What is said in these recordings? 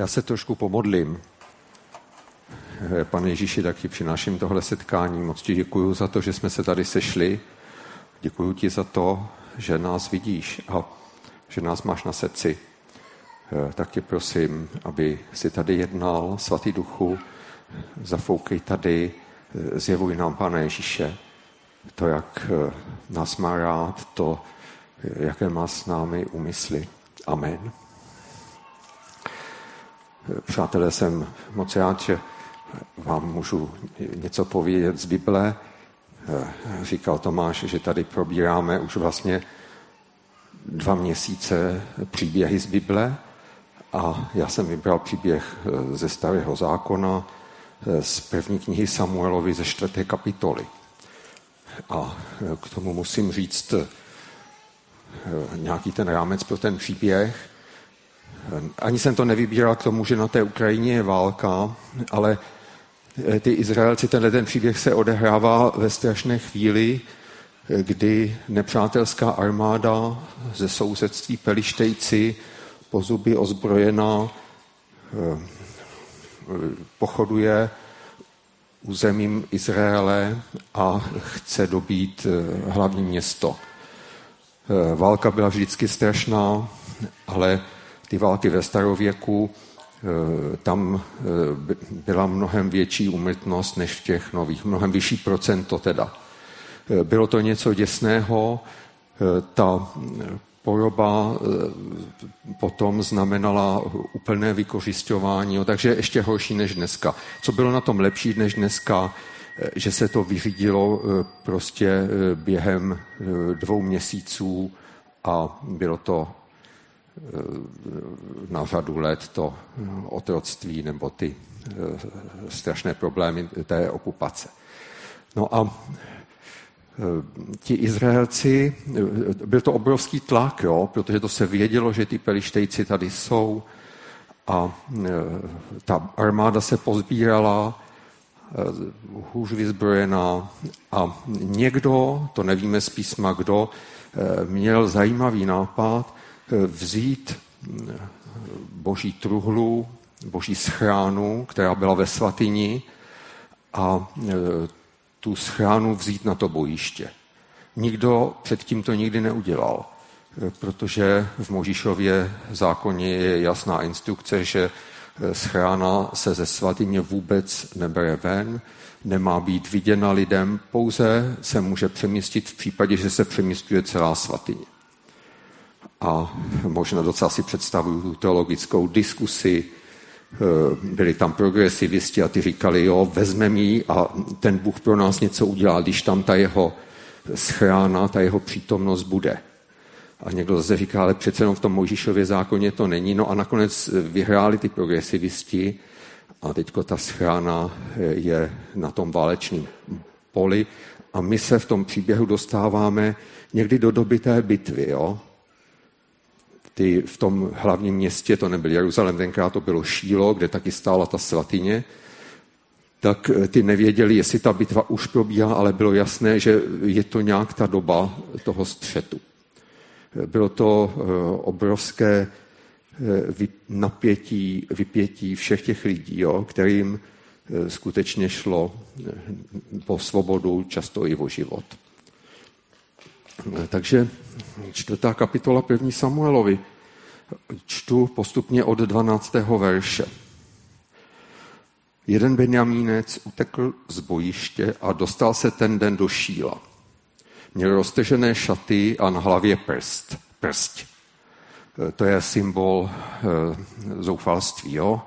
Já se trošku pomodlím. Pane Ježíši, taky přináším tohle setkání. Moc ti děkuji za to, že jsme se tady sešli. Děkuji ti za to, že nás vidíš a že nás máš na srdci. Tak tě prosím, aby si tady jednal, svatý duchu, zafoukej tady, zjevuj nám, pane Ježíše, to, jak nás má rád, to, jaké má s námi úmysly. Amen. Přátelé, jsem moc rád, že vám můžu něco povědět z Bible. Říkal Tomáš, že tady probíráme už vlastně dva měsíce příběhy z Bible a já jsem vybral příběh ze Starého zákona z první knihy Samuelovi ze čtvrté kapitoly. A k tomu musím říct nějaký ten rámec pro ten příběh. Ani jsem to nevybíral k tomu, že na té Ukrajině je válka, ale eh, ty Izraelci, tenhle ten příběh se odehrává ve strašné chvíli, eh, kdy nepřátelská armáda ze sousedství Pelištejci po zuby ozbrojená eh, pochoduje územím Izraele a chce dobít hlavní město. Válka byla vždycky strašná, ale ty války ve starověku, eh, tam eh, byla mnohem větší umrtnost než v těch nových, mnohem vyšší procento teda. Eh, bylo to něco děsného, ta poroba potom znamenala úplné vykořišťování, takže ještě horší než dneska. Co bylo na tom lepší než dneska, že se to vyřídilo prostě během dvou měsíců a bylo to na řadu let to otroctví nebo ty eh, strašné problémy té okupace. No a eh, ti Izraelci, byl to obrovský tlak, jo, protože to se vědělo, že ty pelištejci tady jsou a ta armáda se pozbírala, hůř vyzbrojená a někdo, to nevíme z písma kdo, měl zajímavý nápad, vzít boží truhlu, boží schránu, která byla ve svatyni a eh, tu schránu vzít na to bojiště. Nikdo předtím to nikdy neudělal, eh, protože v Možíšově zákoně je jasná instrukce, že schrána se ze svatyně vůbec nebere ven, nemá být viděna lidem, pouze se může přemístit v případě, že se přemístuje celá svatyně a možná docela si představuju tu teologickou diskusi. Eh, byli tam progresivisti a ty říkali, jo, vezmeme ji a ten Bůh pro nás něco udělá, když tam ta jeho schrána, ta jeho přítomnost bude. A někdo zase říká, ale přece jenom v tom Mojžíšově zákoně to není. No a nakonec vyhráli ty progresivisti a teďko ta schrána je na tom válečném poli a my se v tom příběhu dostáváme někdy do doby té bitvy, jo? Ty v tom hlavním městě, to nebyl Jeruzalém, tenkrát to bylo Šílo, kde taky stála ta svatyně, tak eh, ty nevěděli, jestli ta bitva už probíhá, ale bylo jasné, že je to nějak ta doba toho střetu. Bylo to eh, obrovské eh, napětí, vypětí všech těch lidí, jo, kterým skutečně šlo po svobodu, často i o život. Takže čtvrtá kapitola první Samuelovi. Čtu postupně od 12. verše. Jeden Benjamínec utekl z bojiště a dostal se ten den do šíla. Měl roztežené šaty a na hlavě prst. Prst. To je symbol e, zoufalství, jo?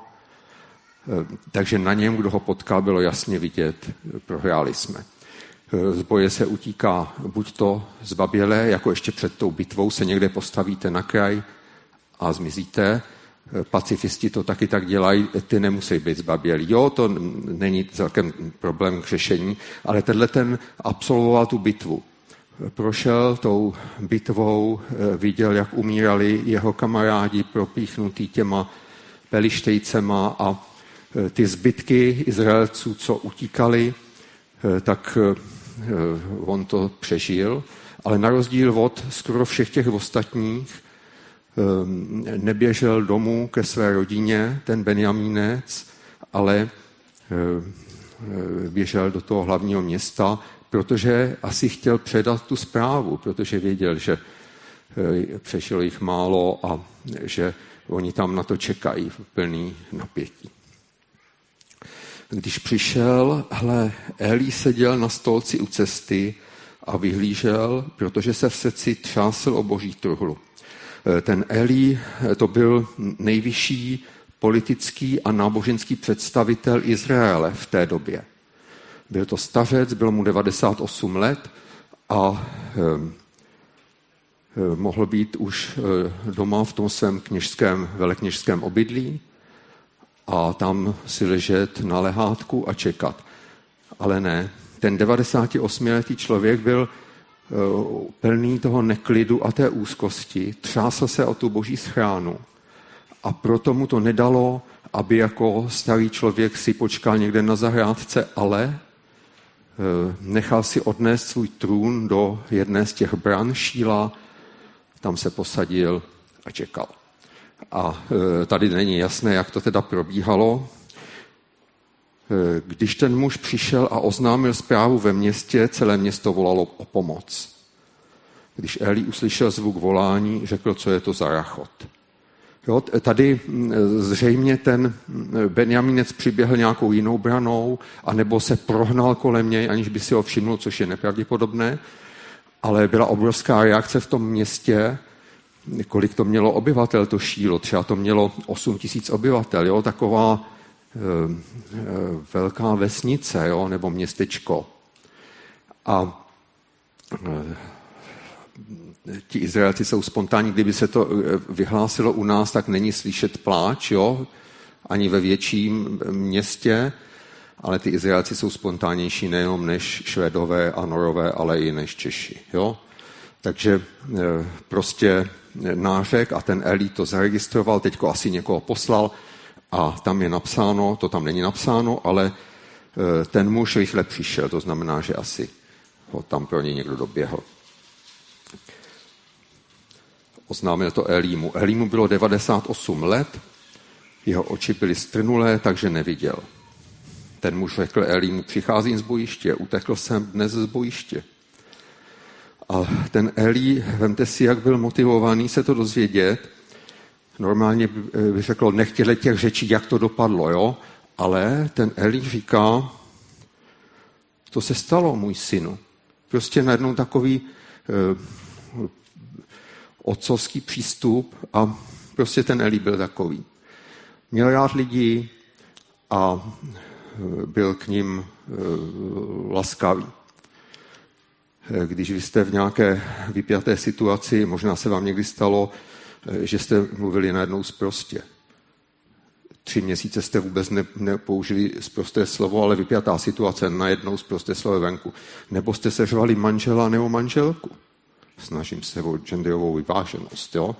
Takže na něm, kdo ho potkal, bylo jasně vidět, prohráli jsme z boje se utíká buď to zbabělé, jako ještě před tou bitvou se někde postavíte na kraj a zmizíte. Pacifisti to taky tak dělají, ty nemusí být zbabělí. Jo, to není celkem problém k řešení, ale tenhle ten absolvoval tu bitvu. Prošel tou bitvou, viděl, jak umírali jeho kamarádi propíchnutý těma pelištejcema a ty zbytky Izraelců, co utíkali, tak Eh, on to přežil, ale na rozdíl od skoro všech těch ostatních ehm, neběžel domů ke své rodině, ten Benjamínec, ale ehm, běžel do toho hlavního města, protože asi chtěl předat tu zprávu, protože věděl, že přešlo jich málo a že oni tam na to čekají v plný napětí. Když přišel, hle, Eli seděl na stolci u cesty a vyhlížel, protože se v srdci třásl o boží truhlu. E, ten Eli e, to byl nejvyšší politický a náboženský představitel Izraele v té době. Byl to stařec, bylo mu 98 let a e, mohl být už doma v tom svém kněžském, velekněžském obydlí a tam si ležet na lehátku a čekat. Ale ne, ten 98-letý člověk byl eh, plný toho neklidu a té úzkosti, třásl se o tu boží schránu a proto mu to nedalo, aby jako starý člověk si počkal někde na zahrádce, ale eh, nechal si odnést svůj trůn do jedné z těch bran šíla, tam se posadil a čekal. A e, tady není jasné, jak to teda probíhalo. E, když ten muž přišel a oznámil zprávu ve městě, celé město volalo o pomoc. Když Eli uslyšel zvuk volání, řekl, co je to za rachot. Jo, tady zřejmě ten Benjaminec přiběhl nějakou jinou branou, anebo se prohnal kolem něj, aniž by si ho všiml, což je nepravděpodobné, ale byla obrovská reakce v tom městě kolik to mělo obyvatel, to šílo. Třeba to mělo 8 tisíc obyvatel, jo? taková e, e, velká vesnice jo? nebo městečko. A e, ti Izraelci jsou spontánní, kdyby se to vyhlásilo u nás, tak není slyšet pláč, jo? ani ve větším městě, ale ty Izraelci jsou spontánnější nejenom než Švedové a Norové, ale i než Češi. Jo? Takže prostě nářek a ten Eli to zaregistroval, teďko asi někoho poslal a tam je napsáno, to tam není napsáno, ale e, ten muž rychle přišel, to znamená, že asi ho tam pro něj někdo doběhl. Oznámil to Elímu. Elímu bylo 98 let, jeho oči byly strnulé, takže neviděl. Ten muž řekl Elímu, přicházím z bojiště, utekl jsem dnes z bojiště. A ten Eli, vemte si, jak byl motivovaný se to dozvědět. Normálně by řekl, nechtěli těch řečí, jak to dopadlo, jo? Ale ten Eli říká, to se stalo, můj synu. Prostě najednou takový eh, otcovský přístup a prostě ten Eli byl takový. Měl rád lidi a eh, byl k ním eh, laskavý. Eh, když vy jste v nějaké vypjaté situaci, možná se vám někdy stalo, eh, že jste mluvili najednou zprostě. Tři měsíce jste vůbec ne, nepoužili zprosté slovo, ale vypjatá situace, najednou zprosté slovo venku. Nebo jste seřvali manžela nebo manželku. Snažím se o genderovou vyváženost, jo?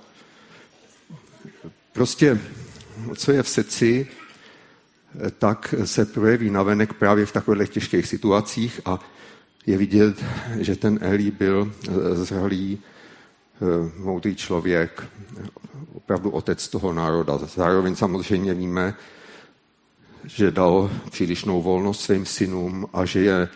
Prostě, co je v srdci, eh, tak se projeví navenek právě v takových těžkých situacích a je vidět, že ten Eli byl eh, zralý, eh, moudrý člověk, opravdu otec toho národa. Zároveň samozřejmě víme, že dal přílišnou volnost svým synům a že je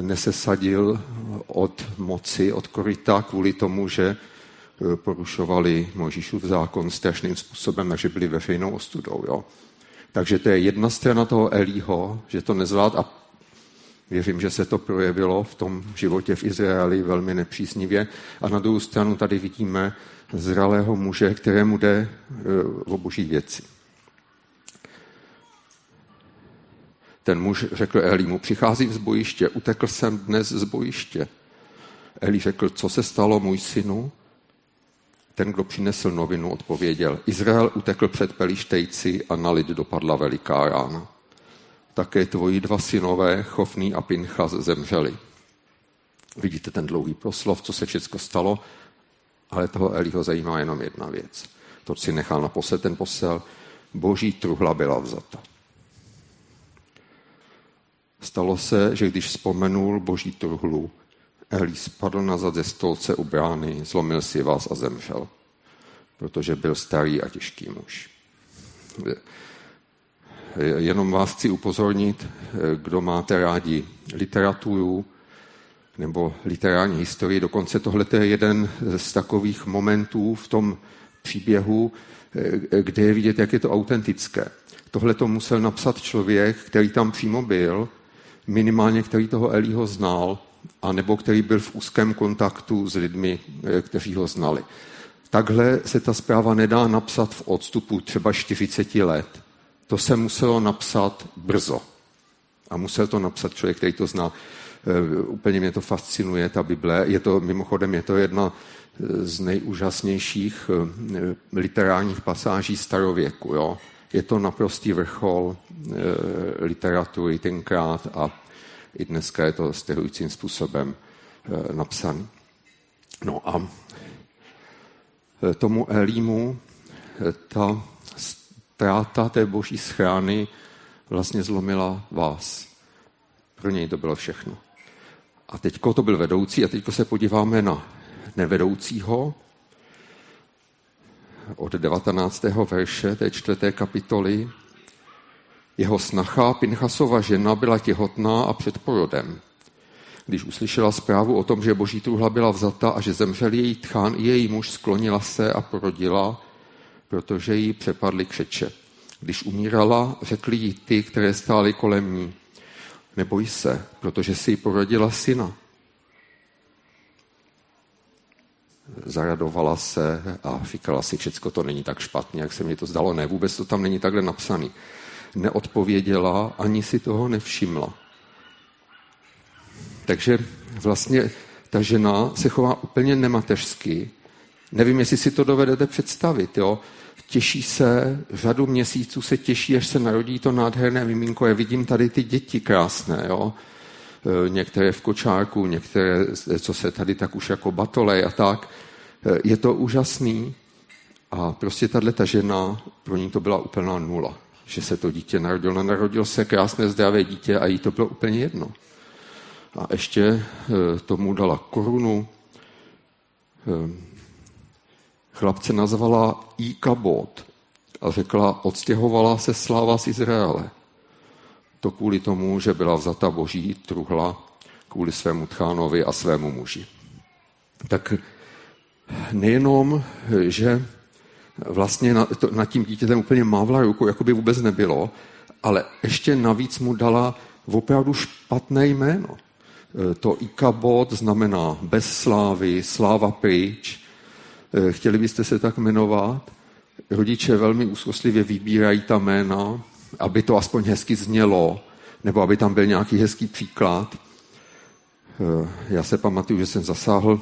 nesesadil od moci, od koryta kvůli tomu, že eh, porušovali Možíšův zákon strašným způsobem a že byli veřejnou ostudou. Jo? Takže to je jedna strana toho Elího, že to nezvlád a Věřím, že se to projevilo v tom životě v Izraeli velmi nepříznivě. A na druhou stranu tady vidíme zralého muže, kterému jde e, o boží věci. Ten muž řekl Elimu, přicházím z bojiště, utekl jsem dnes z bojiště. Eli řekl, co se stalo, můj synu? Ten, kdo přinesl novinu, odpověděl, Izrael utekl před pelištejci a na lid dopadla veliká rána také tvoji dva synové, Chofný a Pinchas, zemřeli. Vidíte ten dlouhý proslov, co se všechno stalo, ale toho Eliho zajímá jenom jedna věc. To si nechal na posel ten posel, boží truhla byla vzata. Stalo se, že když vzpomenul boží truhlu, Eli spadl nazad ze stolce u brány, zlomil si vás a zemřel. protože byl starý a těžký muž. Jenom vás chci upozornit, kdo máte rádi literaturu nebo literární historii. Dokonce tohle je jeden z takových momentů v tom příběhu, kde je vidět, jak je to autentické. Tohle to musel napsat člověk, který tam přímo byl, minimálně který toho Elího znal, a nebo který byl v úzkém kontaktu s lidmi, kteří ho znali. Takhle se ta zpráva nedá napsat v odstupu třeba 40 let. To se muselo napsat brzo. A musel to napsat člověk, který to zná. E, úplně mě to fascinuje, ta Bible. Je to, mimochodem, je to jedna z nejúžasnějších e, literárních pasáží starověku. Jo? Je to naprostý vrchol literatury tenkrát a i dneska je to stěhujícím způsobem napsaný. No a tomu Elímu ta ztráta té boží schrány vlastně zlomila vás. Pro něj to bylo všechno. A teďko to byl vedoucí a teďko se podíváme na nevedoucího od 19. verše té čtvrté kapitoly. Jeho snacha Pinchasova žena byla těhotná a před porodem. Když uslyšela zprávu o tom, že boží truhla byla vzata a že zemřel její tchán její muž, sklonila se a porodila, protože jí přepadly křeče. Když umírala, řekli jí ty, které stály kolem ní, neboj se, protože si porodila syna. Zaradovala se a říkala si, všecko to není tak špatně, jak se mi to zdalo. Ne, vůbec to tam není takhle napsaný. Neodpověděla, ani si toho nevšimla. Takže vlastně ta žena se chová úplně nemateřsky. Nevím, jestli si to dovedete představit. Jo? Těší se, řadu měsíců se těší, až se narodí to nádherné miminko. Já vidím tady ty děti krásné. Jo? E, některé v kočárku, některé, co se tady tak už jako batolej a tak. E, je to úžasný. A prostě tahle ta žena, pro ní to byla úplná nula. Že se to dítě narodilo. Narodilo se krásné, zdravé dítě a jí to bylo úplně jedno a ještě tomu dala korunu. Chlapce nazvala Ikabot a řekla, odstěhovala se sláva z Izraele. To kvůli tomu, že byla vzata boží truhla kvůli svému tchánovi a svému muži. Tak nejenom, že vlastně nad, tím dítětem úplně mávla ruku, jako by vůbec nebylo, ale ještě navíc mu dala opravdu špatné jméno. Eh, to ikabot znamená bez slávy, sláva pryč. Eh, chtěli byste se tak jmenovat? Rodiče velmi úzkostlivě vybírají ta jména, aby to aspoň hezky znělo, nebo aby tam byl nějaký hezký příklad. Eh, já se pamatuju, že jsem zasáhl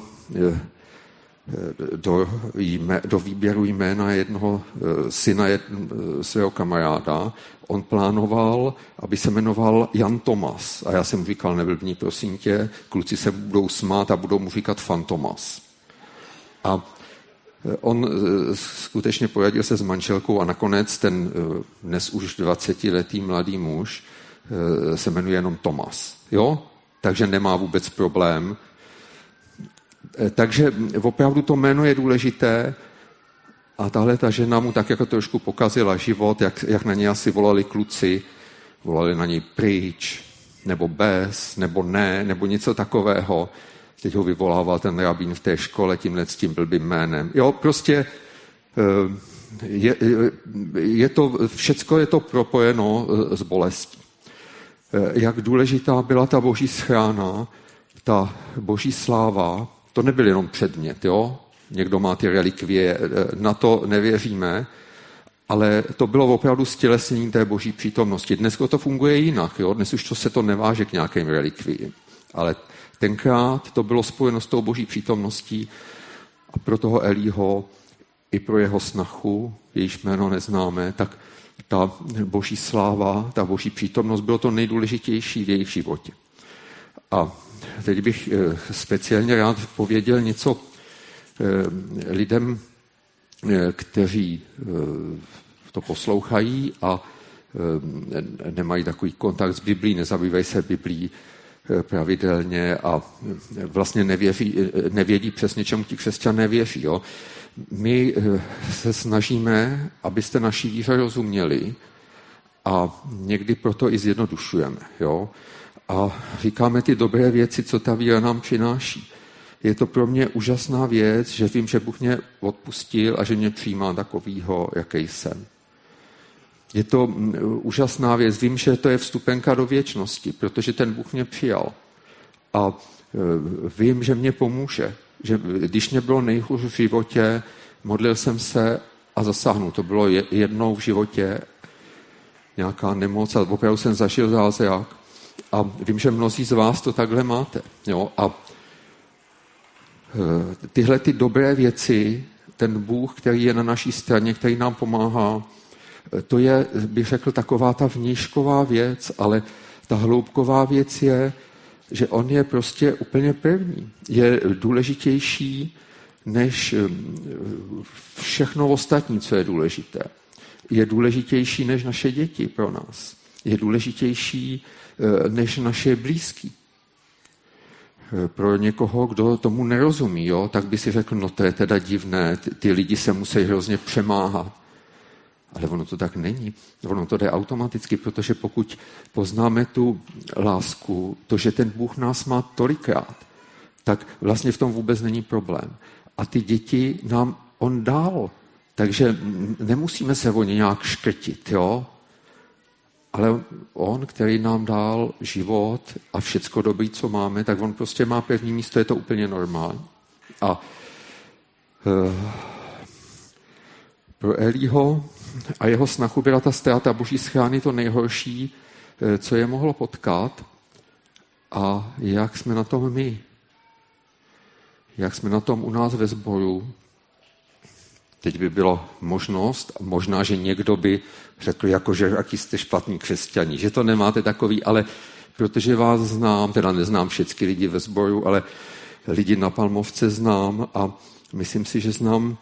do, jmé, do výběru jména jednoho eh, syna jed, eh, svého kamaráda. On plánoval, aby se jmenoval Jan Tomas. A já jsem mu říkal, neblbní, prosím tě, kluci se budou smát a budou mu říkat Fantomas. A eh, on skutečně poradil se s manželkou a nakonec ten dnes už 20-letý mladý muž se jmenuje jenom Tomas. Jo? Takže nemá vůbec problém takže opravdu to jméno je důležité a tahle ta žena mu tak jako trošku pokazila život, jak, jak na něj asi volali kluci, volali na něj pryč, nebo bez, nebo ne, nebo něco takového. Teď ho vyvolával ten rabín v té škole tímhle s tím blbým jménem. Jo, prostě eh, je, je to, všecko je to propojeno eh, s bolestí. Jak důležitá byla ta boží schrána, ta boží sláva, to nebyl jenom předmět, jo? Někdo má ty relikvie, na to nevěříme, ale to bylo opravdu stělesnění té boží přítomnosti. Dnes to funguje jinak, jo? dnes už to se to neváže k nějakým relikvii. Ale tenkrát to bylo spojeno s tou boží přítomností a pro toho Elího i pro jeho snachu, jejíž jméno neznáme, tak ta boží sláva, ta boží přítomnost bylo to nejdůležitější v jejich životě. A teď bych eh, speciálně rád pověděl něco eh, lidem, eh, kteří to poslouchají a nemají takový kontakt s Biblí, nezabývají se Biblí. Pravidelně a vlastně nevěří, nevědí přesně, čemu ti křesťané věří. Jo. My se snažíme, abyste naší víře rozuměli a někdy proto i zjednodušujeme. Jo. A říkáme ty dobré věci, co ta víra nám přináší. Je to pro mě úžasná věc, že vím, že Bůh mě odpustil a že mě přijímá takovýho, jaký jsem. Je to mm, úžasná věc. Vím, že to je vstupenka do věčnosti, protože ten Bůh mě přijal. A e, vím, že mě pomůže. Že když mě bylo nejhůř v životě, modlil jsem se a zasáhnu. To bylo jednou v životě nějaká nemoc a opravdu jsem zažil zázrak. A vím, že mnozí z vás to takhle máte. Jo? A e, tyhle ty dobré věci, ten Bůh, který je na naší straně, který nám pomáhá, to je, bych řekl, taková ta vnížková věc, ale ta hloubková věc je, že on je prostě úplně první. Je důležitější než um, všechno ostatní, co je důležité. Je důležitější než naše děti pro nás. Je důležitější uh, než naše blízký. Uh, pro někoho, kdo tomu nerozumí, jo, tak by si řekl, no to je teda divné, ty lidi se musí hrozně přemáhat. Ale ono to tak není. Ono to jde automaticky, protože pokud poznáme tu lásku, to, že ten Bůh nás má tolikrát, tak vlastně v tom vůbec není problém. A ty děti nám on dal. Takže nemusíme se o ně nějak škrtit, jo? Ale on, který nám dal život a všecko dobrý, co máme, tak on prostě má pevný místo, je to úplně normální. A uh, pro Elího a jeho snachu byla ta ztráta boží schrány to nejhorší, eh, co je mohlo potkat. A jak jsme na tom my? Jak jsme na tom u nás ve sboru? Teď by bylo možnost, možná, že někdo by řekl, jako že jaký jste špatní křesťaní, že to nemáte takový, ale protože vás znám, teda neznám všechny lidi ve sboru, ale lidi na Palmovce znám a myslím si, že znám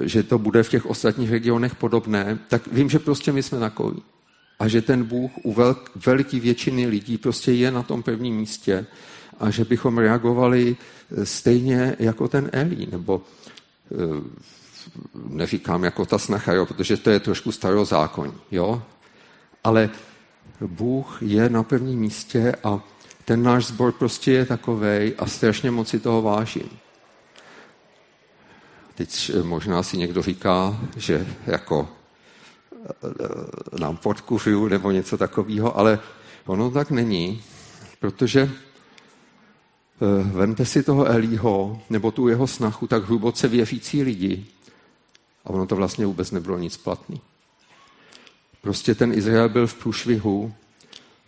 že to bude v těch ostatních regionech podobné, tak vím, že prostě my jsme takový. A že ten Bůh u velk, veliký většiny lidí prostě je na tom prvním místě a že bychom reagovali eh, stejně jako ten Elí, nebo eh, neříkám jako ta snacha, jo, protože to je trošku starozákonní, jo, ale Bůh je na prvním místě a ten náš sbor prostě je takovej a strašně moc si toho vážím. Teď možná si někdo říká, že jako e, nám podkuřuju nebo něco takového, ale ono tak není, protože e, vemte si toho Elího nebo tu jeho snachu tak hluboce věřící lidi a ono to vlastně vůbec nebylo nic platný. Prostě ten Izrael byl v průšvihu,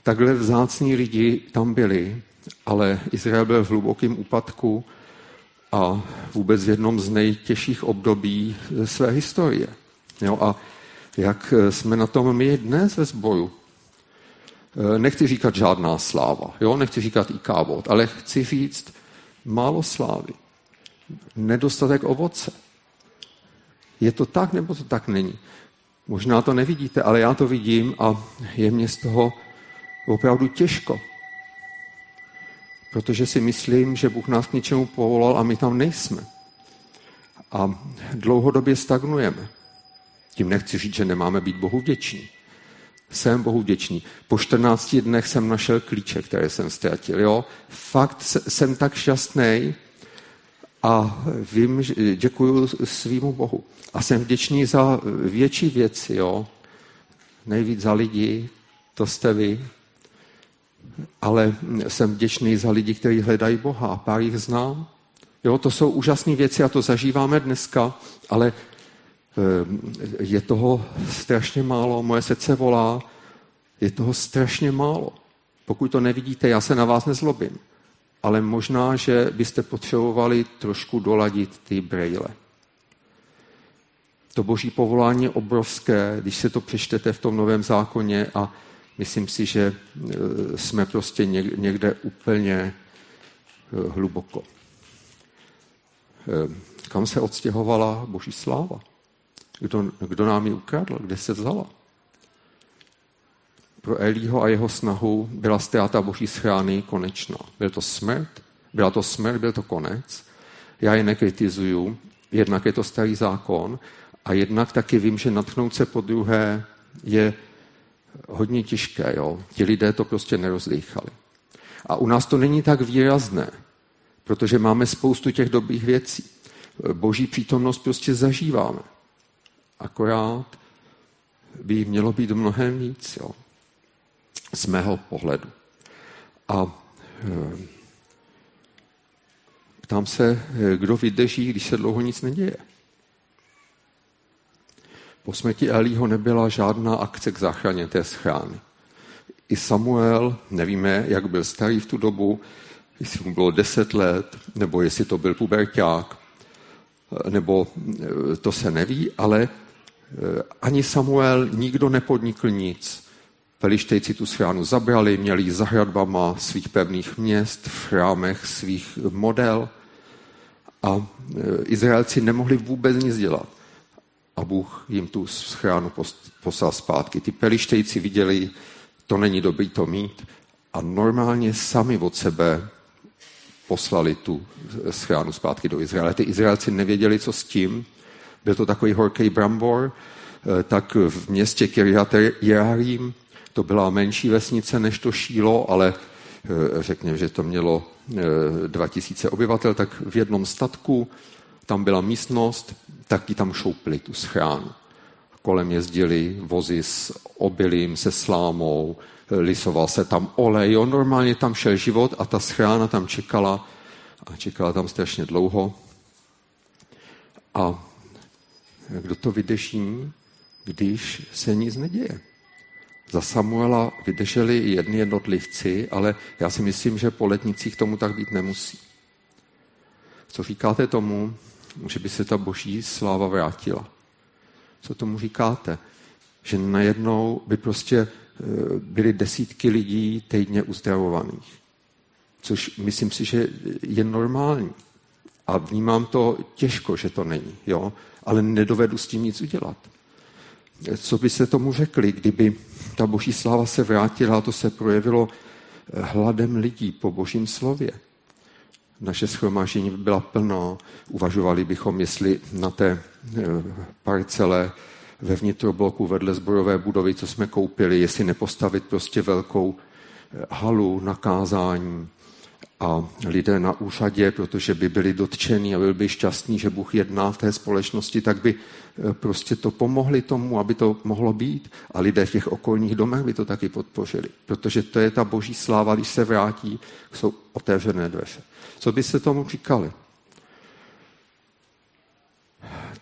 takhle vzácní lidi tam byli, ale Izrael byl v hlubokém úpadku a vůbec v jednom z nejtěžších období své historie. Jo, a jak jsme na tom my dnes ve sboju? E, nechci říkat žádná sláva, jo? nechci říkat i kávot, ale chci říct málo slávy, nedostatek ovoce. Je to tak, nebo to tak není? Možná to nevidíte, ale já to vidím a je mě z toho opravdu těžko protože si myslím, že Bůh nás k něčemu povolal a my tam nejsme. A dlouhodobě stagnujeme. Tím nechci říct, že nemáme být Bohu vděční. Jsem Bohu vděčný. Po 14 dnech jsem našel klíče, které jsem ztratil. Jo? Fakt jsem tak šťastný a vím, že děkuju svýmu Bohu. A jsem vděčný za větší věci. Jo? Nejvíc za lidi, to jste vy, ale jsem vděčný za lidi, kteří hledají Boha. Pár jich znám. Jo, to jsou úžasné věci a to zažíváme dneska, ale eh, je toho strašně málo. Moje srdce volá, je toho strašně málo. Pokud to nevidíte, já se na vás nezlobím. Ale možná, že byste potřebovali trošku doladit ty brejle. To boží povolání je obrovské, když se to přečtete v tom novém zákoně a myslím si, že e, jsme prostě někde úplně e, hluboko. E, kam se odstěhovala boží sláva? Kdo, kdo nám ji ukradl? Kde se vzala? pro Elího a jeho snahu byla ztráta boží schrány konečná. Byl to smrt, byla to smrt, byl to konec. Já je nekritizuju, jednak je to starý zákon a jednak taky vím, že natchnout se po druhé je hodně těžké. Jo? Ti lidé to prostě nerozlíchali. A u nás to není tak výrazné, protože máme spoustu těch dobrých věcí. Boží přítomnost prostě zažíváme. Akorát by jí mělo být mnohem víc, jo? z mého pohledu. A e, ptám se, kdo vydrží, když se dlouho nic neděje. Po smrti Elího nebyla žádná akce k záchraně té schrány. I Samuel, nevíme, jak byl starý v tu dobu, jestli mu bylo deset let, nebo jestli to byl puberták, nebo e, to se neví, ale e, ani Samuel nikdo nepodnikl nic. Pelištejci tu schránu zabrali, měli za hradbama svých pevných měst, v chrámech svých model a e, Izraelci nemohli vůbec nic dělat. A Bůh jim tu schránu poslal zpátky. Ty pelištejci viděli, to není dobrý to mít a normálně sami od sebe poslali tu schránu zpátky do Izraele. Ty Izraelci nevěděli, co s tím. Byl to takový horký brambor, e, tak v městě Kiryat Jearim to byla menší vesnice než to Šílo, ale eh, řekněme, že to mělo 2000 eh, obyvatel, tak v jednom statku tam byla místnost, tak ti tam šoupli tu schránu. Kolem jezdili vozy s obilím, se slámou, lisoval se tam olej, jo, normálně tam šel život a ta schrána tam čekala a čekala tam strašně dlouho. A kdo to vydrží, když se nic neděje? Za Samuela vydrželi i jedni jednotlivci, ale já si myslím, že po letnicích tomu tak být nemusí. Co říkáte tomu, že by se ta boží sláva vrátila? Co tomu říkáte? Že najednou by prostě e, byly desítky lidí týdně uzdravovaných. Což myslím si, že je normální. A vnímám to těžko, že to není, jo? ale nedovedu s tím nic udělat co by se tomu řekli, kdyby ta boží sláva se vrátila a to se projevilo eh, hladem lidí po božím slově. Naše schromáždění by byla plná. Uvažovali bychom, jestli na té eh, parcele ve vnitrobloku vedle zbrojové budovy, co jsme koupili, jestli nepostavit prostě velkou eh, halu na kázání, a lidé na úřadě, protože by byli dotčení a byli by šťastní, že Bůh jedná v té společnosti, tak by e, prostě to pomohli tomu, aby to mohlo být. A lidé v těch okolních domech by to taky podpořili, protože to je ta boží sláva, když se vrátí, jsou otevřené dveře. Co by se tomu říkali?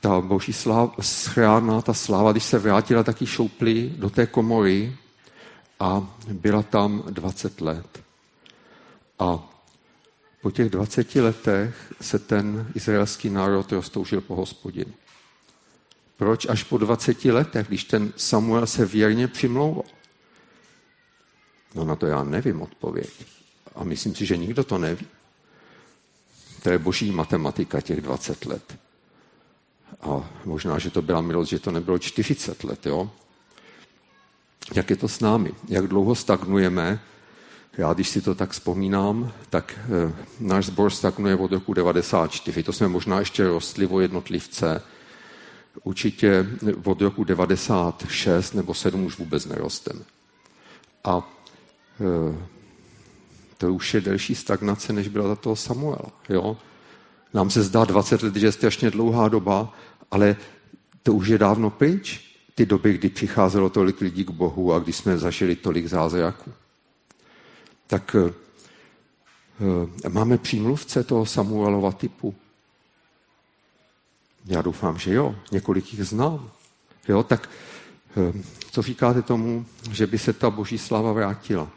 Ta boží sláva, schrána, ta sláva, když se vrátila, taky šoupli do té komory a byla tam 20 let. A po těch 20 letech se ten izraelský národ roztoužil po hospodinu. Proč až po 20 letech, když ten Samuel se věrně přimlouval? No na to já nevím odpověď. A myslím si, že nikdo to neví. To je boží matematika těch 20 let. A možná, že to byla milost, že to nebylo 40 let, jo? Jak je to s námi? Jak dlouho stagnujeme já, když si to tak vzpomínám, tak e, náš sbor stagnuje od roku 94. To jsme možná ještě rostli o jednotlivce. Určitě od roku 96 nebo 7 už vůbec nerosteme. A e, to už je delší stagnace, než byla za toho Samuela. Jo? Nám se zdá 20 let, že je strašně dlouhá doba, ale to už je dávno pryč. Ty doby, kdy přicházelo tolik lidí k Bohu a kdy jsme zažili tolik zázraků tak eh, eh, máme přímluvce toho Samuelova typu. Já doufám, že jo, několik jich znám. Jo, tak eh, co říkáte tomu, že by se ta boží sláva vrátila?